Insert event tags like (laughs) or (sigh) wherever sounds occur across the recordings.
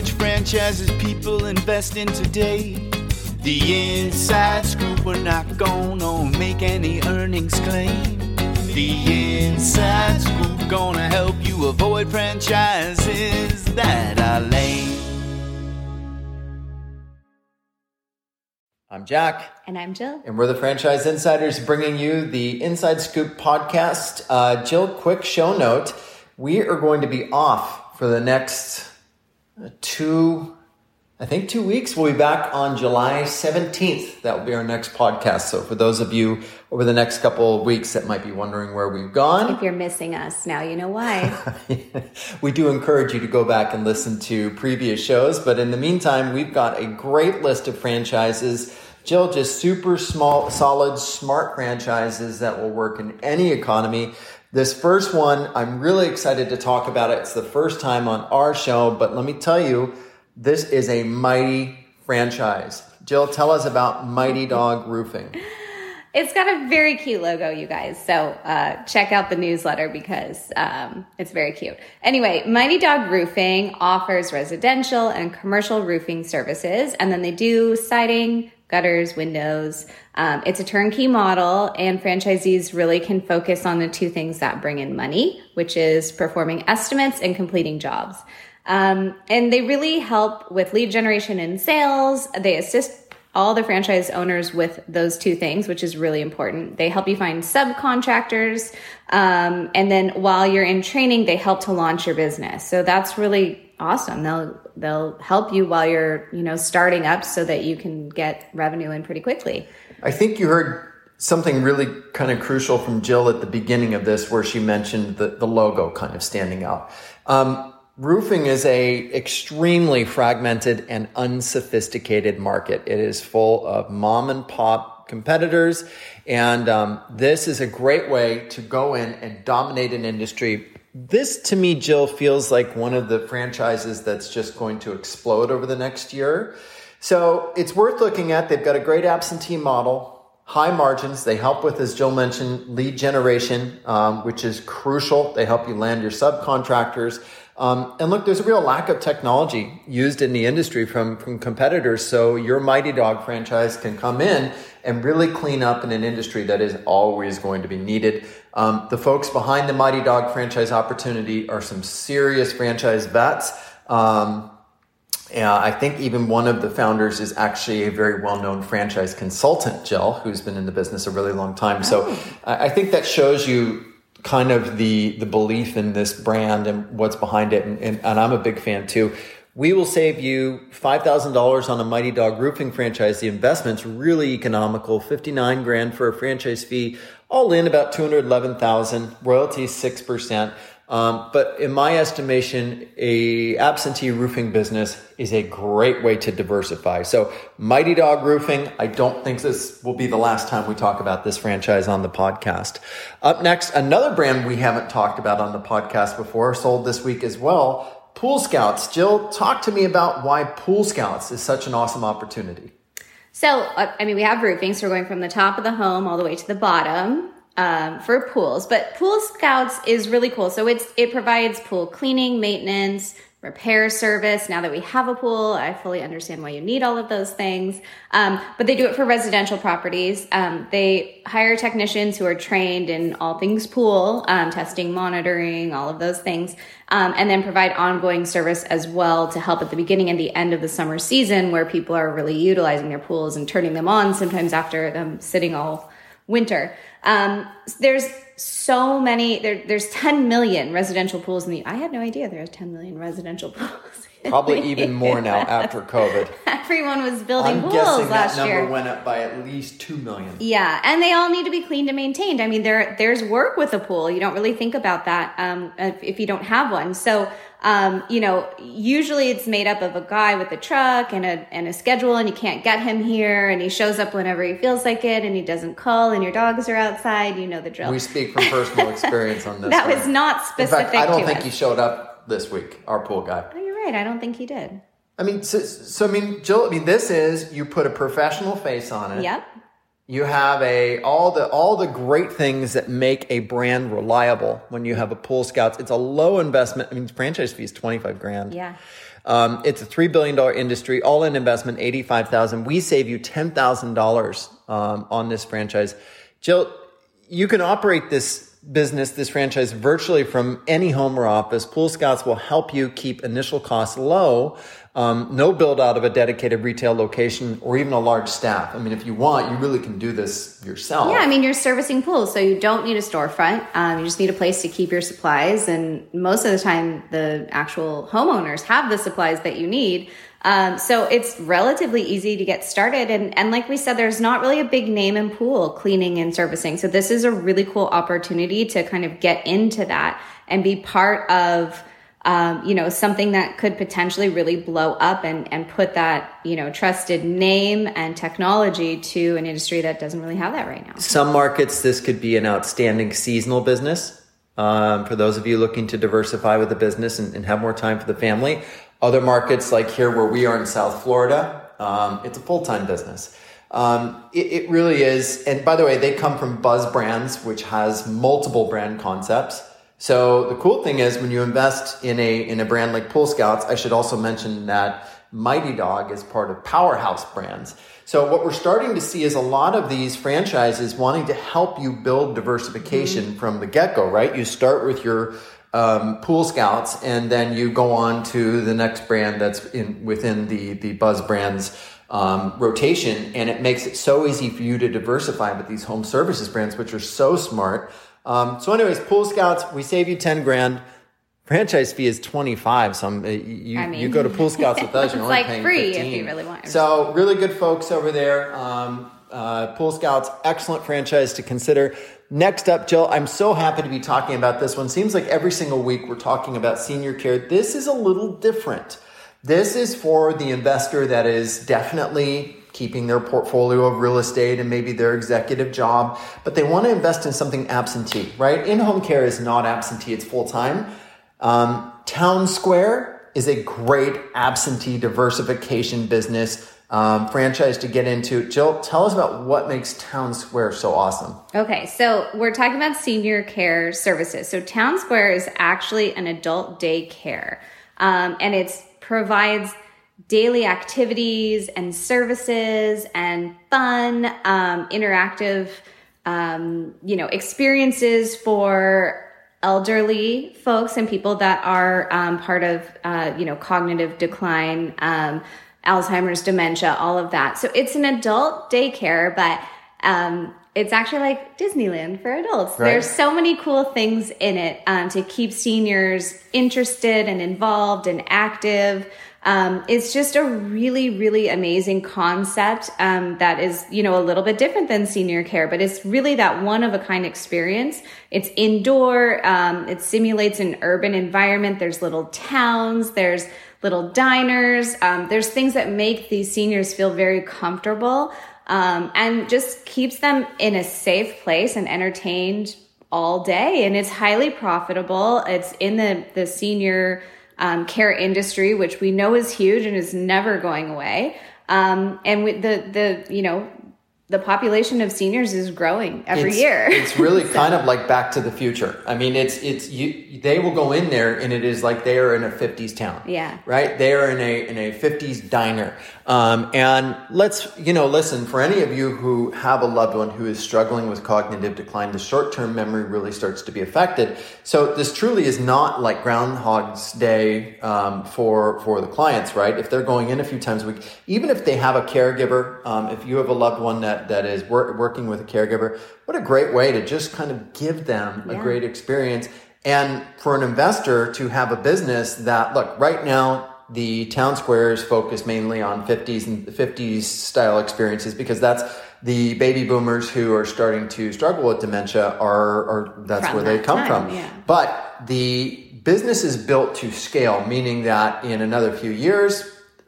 which franchises people invest in today. The inside scoop, we're not gonna make any earnings claim. The inside scoop gonna help you avoid franchises that are lame. I'm Jack. And I'm Jill. And we're the Franchise Insiders bringing you the Inside Scoop podcast. Uh, Jill, quick show note. We are going to be off for the next Uh, two, I think two weeks. We'll be back on July 17th. That will be our next podcast. So for those of you over the next couple of weeks that might be wondering where we've gone. If you're missing us, now you know why. (laughs) we do encourage you to go back and listen to previous shows. But in the meantime, we've got a great list of franchises Jill, just super small, solid, smart franchises that will work in any economy. This first one, I'm really excited to talk about it. It's the first time on our show, but let me tell you, this is a mighty franchise. Jill, tell us about Mighty Dog Roofing. It's got a very cute logo, you guys. So uh, check out the newsletter because um, it's very cute. Anyway, Mighty Dog Roofing offers residential and commercial roofing services, and then they do siding, gutters, windows. Um, it's a turnkey model, and franchisees really can focus on the two things that bring in money, which is performing estimates and completing jobs. Um, and they really help with lead generation and sales. They assist all the franchise owners with those two things, which is really important. They help you find subcontractors. Um, and then while you're in training, they help to launch your business. So that's really awesome. They'll they'll help you while you're you know starting up so that you can get revenue in pretty quickly. I think you heard something really kind of crucial from Jill at the beginning of this, where she mentioned the, the logo kind of standing out. Um, roofing is a extremely fragmented and unsophisticated market. It is full of mom and pop competitors, and um, this is a great way to go in and dominate an industry this to me, Jill, feels like one of the franchises that's just going to explode over the next year. So it's worth looking at. They've got a great absentee model, high margins. They help with, as Jill mentioned, lead generation, um, which is crucial. They help you land your subcontractors. Um, and look, there's a real lack of technology used in the industry from, from competitors. So your Mighty Dog franchise can come in and really clean up in an industry that is always going to be needed. Um, the folks behind the Mighty Dog franchise opportunity are some serious franchise vets. Um, yeah, I think even one of the founders is actually a very well known franchise consultant, Jill, who's been in the business a really long time. So oh. I think that shows you kind of the the belief in this brand and what's behind it and, and, and i'm a big fan too we will save you $5000 on a mighty dog roofing franchise the investment's really economical 59 grand for a franchise fee all in about 211000 royalties 6% um, but in my estimation, a absentee roofing business is a great way to diversify. So Mighty Dog Roofing, I don't think this will be the last time we talk about this franchise on the podcast. Up next, another brand we haven't talked about on the podcast before, sold this week as well, Pool Scouts. Jill, talk to me about why Pool Scouts is such an awesome opportunity. So, uh, I mean, we have roofing, so we're going from the top of the home all the way to the bottom um, for pools. But Pool Scouts is really cool. So it's it provides pool cleaning, maintenance, repair service. Now that we have a pool, I fully understand why you need all of those things. Um, but they do it for residential properties. Um, they hire technicians who are trained in all things pool, um, testing, monitoring, all of those things, um, and then provide ongoing service as well to help at the beginning and the end of the summer season where people are really utilizing their pools and turning them on sometimes after them sitting all winter. Um, there's so many. There, there's 10 million residential pools in the. I had no idea there are 10 million residential (laughs) pools. Probably even more now (laughs) after COVID. Everyone was building I'm pools guessing last that number year. went up by at least two million. Yeah, and they all need to be cleaned and maintained. I mean, there there's work with a pool. You don't really think about that um, if you don't have one. So um, you know, usually it's made up of a guy with a truck and a and a schedule, and you can't get him here, and he shows up whenever he feels like it, and he doesn't call, and your dogs are outside. You know the drill. We speak from personal (laughs) experience on this. that one. was not specific. In fact, I don't think us. he showed up this week. Our pool guy. Oh, you're right. I don't think he did. I mean, so, so I mean, Jill. I mean, this is you put a professional face on it. Yep. You have a all the all the great things that make a brand reliable. When you have a Pool Scouts, it's a low investment. I mean, franchise fee is twenty five grand. Yeah. Um, it's a three billion dollar industry, all in investment, eighty five thousand. We save you ten thousand um, dollars on this franchise. Jill, you can operate this business, this franchise, virtually from any home or office. Pool Scouts will help you keep initial costs low. Um, no build out of a dedicated retail location or even a large staff. I mean, if you want, you really can do this yourself. Yeah, I mean, you're servicing pools, so you don't need a storefront. Um, you just need a place to keep your supplies. And most of the time, the actual homeowners have the supplies that you need. Um, so it's relatively easy to get started. And, and like we said, there's not really a big name in pool cleaning and servicing. So this is a really cool opportunity to kind of get into that and be part of, um, you know, something that could potentially really blow up and, and put that, you know, trusted name and technology to an industry that doesn't really have that right now. Some markets, this could be an outstanding seasonal business. Um, for those of you looking to diversify with the business and, and have more time for the family, other markets like here where we are in South Florida, um, it's a full time business. Um, it, it, really is. And by the way, they come from Buzz Brands, which has multiple brand concepts. So the cool thing is when you invest in a in a brand like Pool Scouts, I should also mention that Mighty Dog is part of Powerhouse Brands. So what we're starting to see is a lot of these franchises wanting to help you build diversification mm-hmm. from the get go. Right? You start with your um, pool scouts, and then you go on to the next brand that's in within the the Buzz brands um, rotation, and it makes it so easy for you to diversify with these home services brands, which are so smart. Um, so, anyways, pool scouts, we save you ten grand. Franchise fee is twenty five. So I'm, uh, you I mean, you go to pool scouts with us, (laughs) you're only like paying free 15. if you really want. So really good folks over there. Um, uh, pool scouts, excellent franchise to consider. Next up, Jill, I'm so happy to be talking about this one. Seems like every single week we're talking about senior care. This is a little different. This is for the investor that is definitely keeping their portfolio of real estate and maybe their executive job, but they want to invest in something absentee, right? In home care is not absentee, it's full time. Um, Town Square is a great absentee diversification business um, franchise to get into. Jill, tell us about what makes Town Square so awesome. Okay, so we're talking about senior care services. So Town Square is actually an adult day care, um, and it provides daily activities and services and fun, um, interactive, um, you know, experiences for elderly folks and people that are um, part of, uh, you know, cognitive decline. Um, Alzheimer's, dementia, all of that. So it's an adult daycare, but um, it's actually like Disneyland for adults. Right. There's so many cool things in it um, to keep seniors interested and involved and active. Um, it's just a really, really amazing concept um, that is, you know, a little bit different than senior care, but it's really that one of a kind experience. It's indoor. Um, it simulates an urban environment. There's little towns. There's little diners. Um, there's things that make these seniors feel very comfortable um, and just keeps them in a safe place and entertained all day. And it's highly profitable. It's in the, the senior um, care industry, which we know is huge and is never going away. Um, and with the, the, you know, the population of seniors is growing every it's, year. it's really (laughs) so. kind of like Back to the Future. I mean, it's it's you. They will go in there, and it is like they are in a '50s town. Yeah. Right. They are in a in a '50s diner. Um, and let's you know, listen for any of you who have a loved one who is struggling with cognitive decline. The short term memory really starts to be affected. So this truly is not like Groundhog's Day um, for for the clients, right? If they're going in a few times a week, even if they have a caregiver, um, if you have a loved one that that is wor- working with a caregiver. What a great way to just kind of give them yeah. a great experience. And for an investor to have a business that, look, right now, the town squares focus mainly on 50s and 50s style experiences because that's the baby boomers who are starting to struggle with dementia are, are that's from where that they come time, from. Yeah. But the business is built to scale, meaning that in another few years,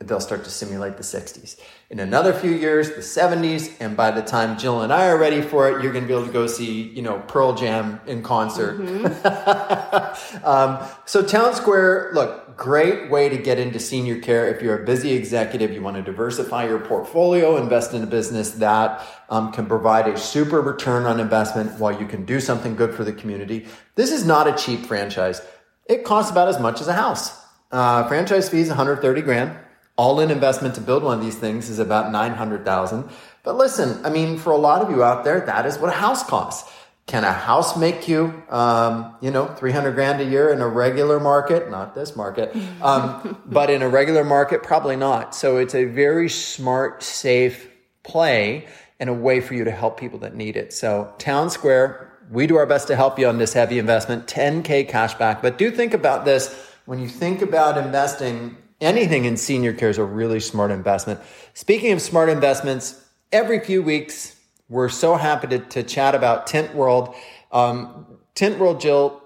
they'll start to simulate the 60s. In another few years, the 70s, and by the time Jill and I are ready for it, you're going to be able to go see, you know, Pearl Jam in concert. Mm-hmm. (laughs) um, so Town Square, look, great way to get into senior care if you're a busy executive, you want to diversify your portfolio, invest in a business that um, can provide a super return on investment while you can do something good for the community. This is not a cheap franchise. It costs about as much as a house. Uh, franchise fees 130 grand. All in investment to build one of these things is about 900,000. But listen, I mean, for a lot of you out there, that is what a house costs. Can a house make you, um, you know, 300 grand a year in a regular market? Not this market, (laughs) um, but in a regular market, probably not. So it's a very smart, safe play and a way for you to help people that need it. So Town Square, we do our best to help you on this heavy investment, 10K cashback. But do think about this when you think about investing anything in senior care is a really smart investment. Speaking of smart investments, every few weeks, we're so happy to, to chat about Tint World. Um, Tint World, Jill,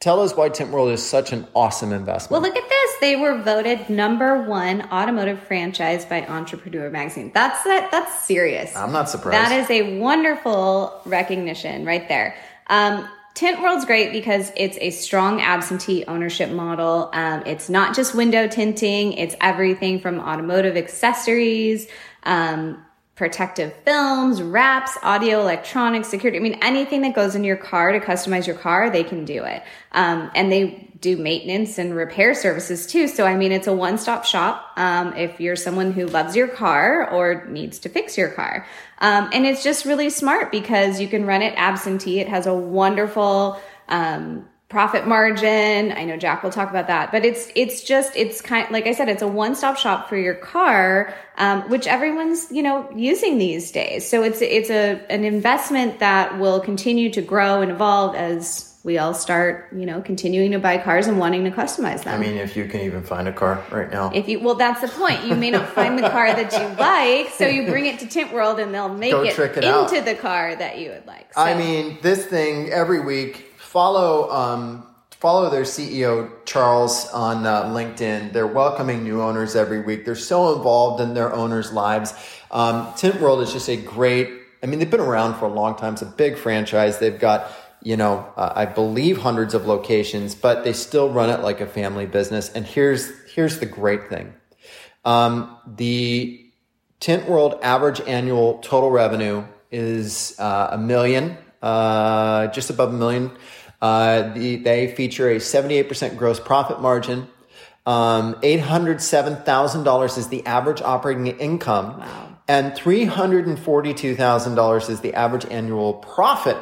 tell us why Tint World is such an awesome investment. Well, look at this. They were voted number one automotive franchise by Entrepreneur Magazine. That's that. That's serious. I'm not surprised. That is a wonderful recognition right there. Um, Tint World's great because it's a strong absentee ownership model. Um, it's not just window tinting, it's everything from automotive accessories, um, protective films, wraps, audio, electronics, security. I mean, anything that goes in your car to customize your car, they can do it. Um, and they do maintenance and repair services too. So, I mean, it's a one stop shop um, if you're someone who loves your car or needs to fix your car. Um, and it's just really smart because you can run it absentee. It has a wonderful um, profit margin. I know Jack will talk about that, but it's it's just it's kind like I said, it's a one stop shop for your car, um, which everyone's you know using these days. So it's it's a an investment that will continue to grow and evolve as we all start, you know, continuing to buy cars and wanting to customize them. I mean, if you can even find a car right now. If you well, that's the point. You may not find the car that you (laughs) like, so you bring it to Tint World and they'll make it, it, into out. the car that you would like. So. I mean, this thing every week. Follow um, follow their CEO Charles on uh, LinkedIn. They're welcoming new owners every week. They're so involved in their owners' lives. Um, Tint World is just a great. I mean, they've been around for a long time. It's a big franchise. They've got you know, uh, I believe hundreds of locations, but they still run it like a family business. And here's here's the great thing: um, the Tint World average annual total revenue is uh, a million, uh, just above a million. Uh, the, they feature a 78% gross profit margin. Um, $807,000 is the average operating income. Wow. And $342,000 is the average annual profit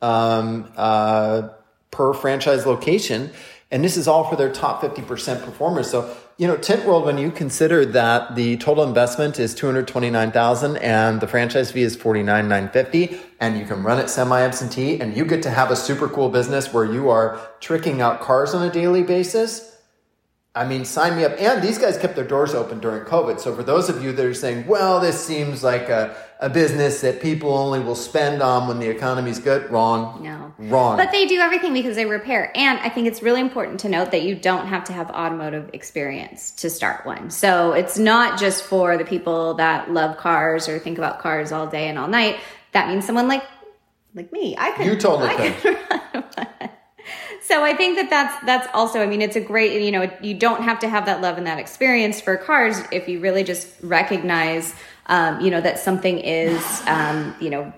um, uh, per franchise location. And this is all for their top 50% performers. So, you know, Tint World, when you consider that the total investment is 229,000 and the franchise fee is 49,950 and you can run it semi-absentee and you get to have a super cool business where you are tricking out cars on a daily basis I mean, sign me up. And these guys kept their doors open during COVID. So for those of you that are saying, well, this seems like a, a business that people only will spend on when the economy's good, wrong. No. Wrong. But they do everything because they repair. And I think it's really important to note that you don't have to have automotive experience to start one. So it's not just for the people that love cars or think about cars all day and all night. That means someone like like me. I could. You totally I could. (laughs) so I think that that's that's also. I mean, it's a great. You know, you don't have to have that love and that experience for cars if you really just recognize, um, you know, that something is, um, you know,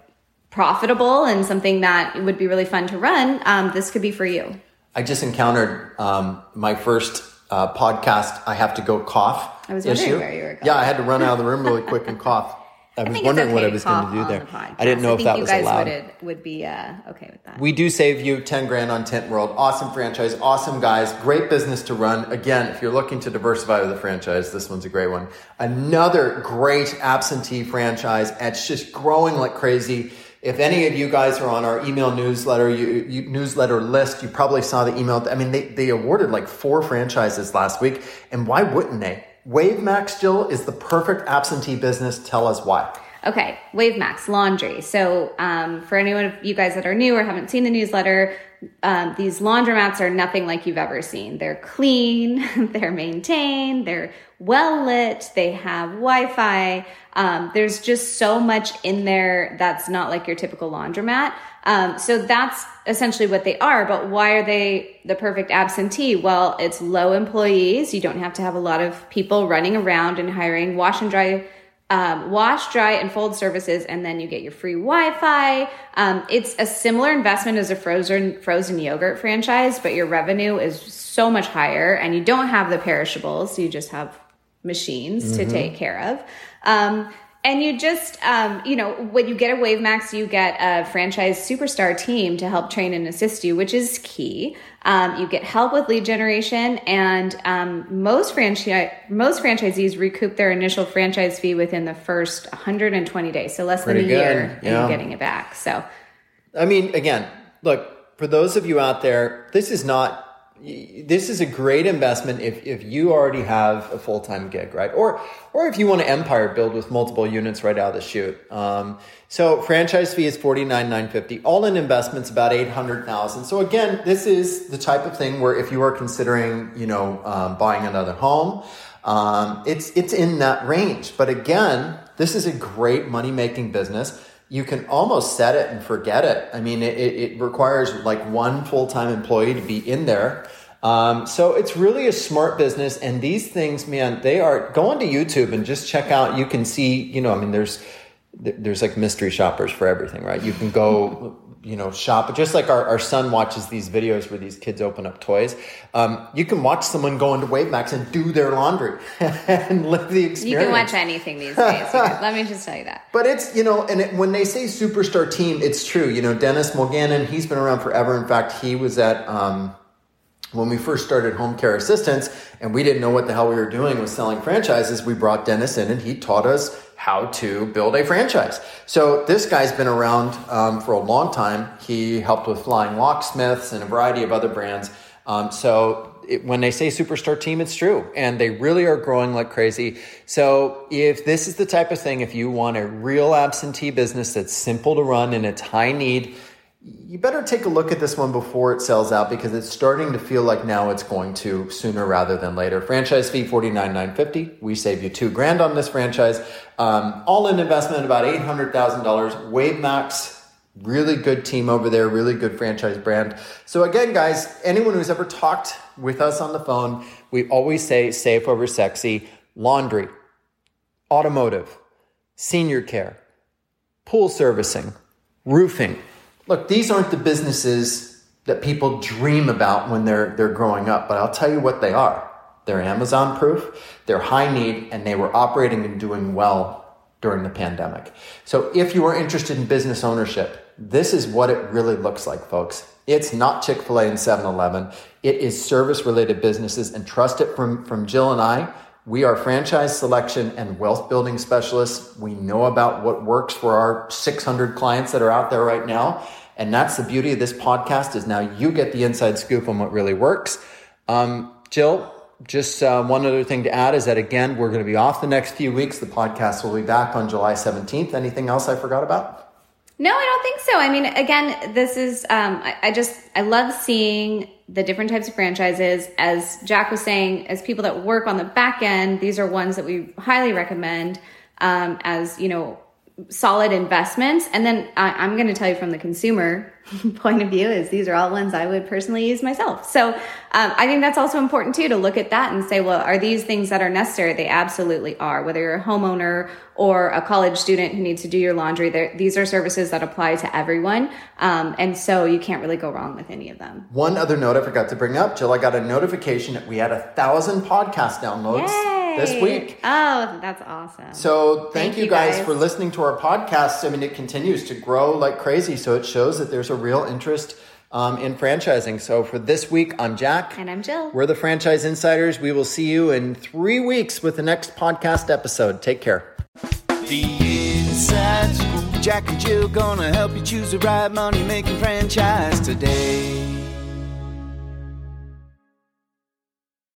profitable and something that would be really fun to run. Um, this could be for you. I just encountered um, my first uh, podcast. I have to go cough. I was wondering issue. where you were going. Yeah, I had to run out of the room really quick and cough. I, I was wondering okay what I was going to do there. The I didn't know I if that was allowed. Would, would be uh, okay with that. We do save you 10 grand on Tint World. Awesome franchise, awesome guys, great business to run. Again, if you're looking to diversify with a franchise, this one's a great one. Another great absentee franchise. It's just growing like crazy. If any of you guys are on our email newsletter, you, you, newsletter list, you probably saw the email. I mean, they, they awarded like four franchises last week, and why wouldn't they? WaveMax Jill is the perfect absentee business. Tell us why. Okay, WaveMax laundry. So, um, for anyone of you guys that are new or haven't seen the newsletter, um, these laundromats are nothing like you've ever seen. They're clean, (laughs) they're maintained, they're well lit, they have Wi Fi. Um, there's just so much in there that's not like your typical laundromat. Um, so that's essentially what they are. But why are they the perfect absentee? Well, it's low employees. You don't have to have a lot of people running around and hiring wash and dry um, wash, dry, and fold services, and then you get your free Wi-Fi. Um, it's a similar investment as a frozen frozen yogurt franchise, but your revenue is so much higher, and you don't have the perishables. You just have machines mm-hmm. to take care of. Um, and you just, um, you know, when you get a WaveMax, you get a franchise superstar team to help train and assist you, which is key. Um, you get help with lead generation, and um, most franchise most franchisees recoup their initial franchise fee within the first 120 days, so less Pretty than a good. year, yeah. and getting it back. So, I mean, again, look for those of you out there, this is not this is a great investment if, if you already have a full-time gig right? Or or if you want to empire build with multiple units right out of the chute. Um, so franchise fee is 49950 all in investments about 800000 so again this is the type of thing where if you are considering you know um, buying another home um, it's it's in that range. But again this is a great money making business you can almost set it and forget it. I mean, it, it requires like one full time employee to be in there. Um, so it's really a smart business. And these things, man, they are go onto YouTube and just check out. You can see, you know, I mean, there's there's like mystery shoppers for everything, right? You can go you know, shop. Just like our, our son watches these videos where these kids open up toys. Um, you can watch someone go into WaveMax and do their laundry (laughs) and live the experience. You can watch anything these days. (laughs) Let me just tell you that. But it's, you know, and it, when they say superstar team, it's true. You know, Dennis Mulganon, he's been around forever. In fact, he was at, um, when we first started home care assistance and we didn't know what the hell we were doing with selling franchises, we brought Dennis in and he taught us how to build a franchise. So this guy's been around um, for a long time. He helped with Flying Locksmiths and a variety of other brands. Um, so it, when they say superstar team, it's true, and they really are growing like crazy. So if this is the type of thing, if you want a real absentee business that's simple to run and it's high need you better take a look at this one before it sells out because it's starting to feel like now it's going to sooner rather than later. Franchise fee forty nine nine fifty. We save you two grand on this franchise. Um, all in investment about eight hundred thousand dollars. WaveMax, really good team over there, really good franchise brand. So again, guys, anyone who's ever talked with us on the phone, we always say safe over sexy. Laundry, automotive, senior care, pool servicing, roofing Look, these aren't the businesses that people dream about when they're, they're growing up, but I'll tell you what they are. They're Amazon proof, they're high need, and they were operating and doing well during the pandemic. So if you are interested in business ownership, this is what it really looks like, folks. It's not Chick fil A and 7 Eleven. It is service related businesses. And trust it from, from Jill and I, we are franchise selection and wealth building specialists. We know about what works for our 600 clients that are out there right now. And that's the beauty of this podcast is now you get the inside scoop on what really works. Um, Jill, just uh, one other thing to add is that again, we're going to be off the next few weeks. The podcast will be back on July 17th. Anything else I forgot about? No, I don't think so. I mean, again, this is, um, I, I just, I love seeing the different types of franchises. As Jack was saying, as people that work on the back end, these are ones that we highly recommend um, as, you know, solid investments. And then I, am going to tell you from the consumer (laughs) point of view is these are all ones I would personally use myself. So um, I think that's also important too to look at that and say, well, are these things that are necessary? They absolutely are. Whether you're a homeowner or a college student who needs to do your laundry, these are services that apply to everyone. Um, and so you can't really go wrong with any of them. One other note I forgot to bring up, Jill, I got a notification that we had a thousand podcast downloads. Yay this week. Oh, that's awesome. So thank, thank you, you guys, guys, for listening to our podcast. I mean, it continues to grow like crazy. So it shows that there's a real interest um, in franchising. So for this week, I'm Jack. And I'm Jill. We're the Franchise Insiders. We will see you in three weeks with the next podcast episode. Take care. The Inside Scoop. Jack and Jill gonna help you choose the right money making franchise today.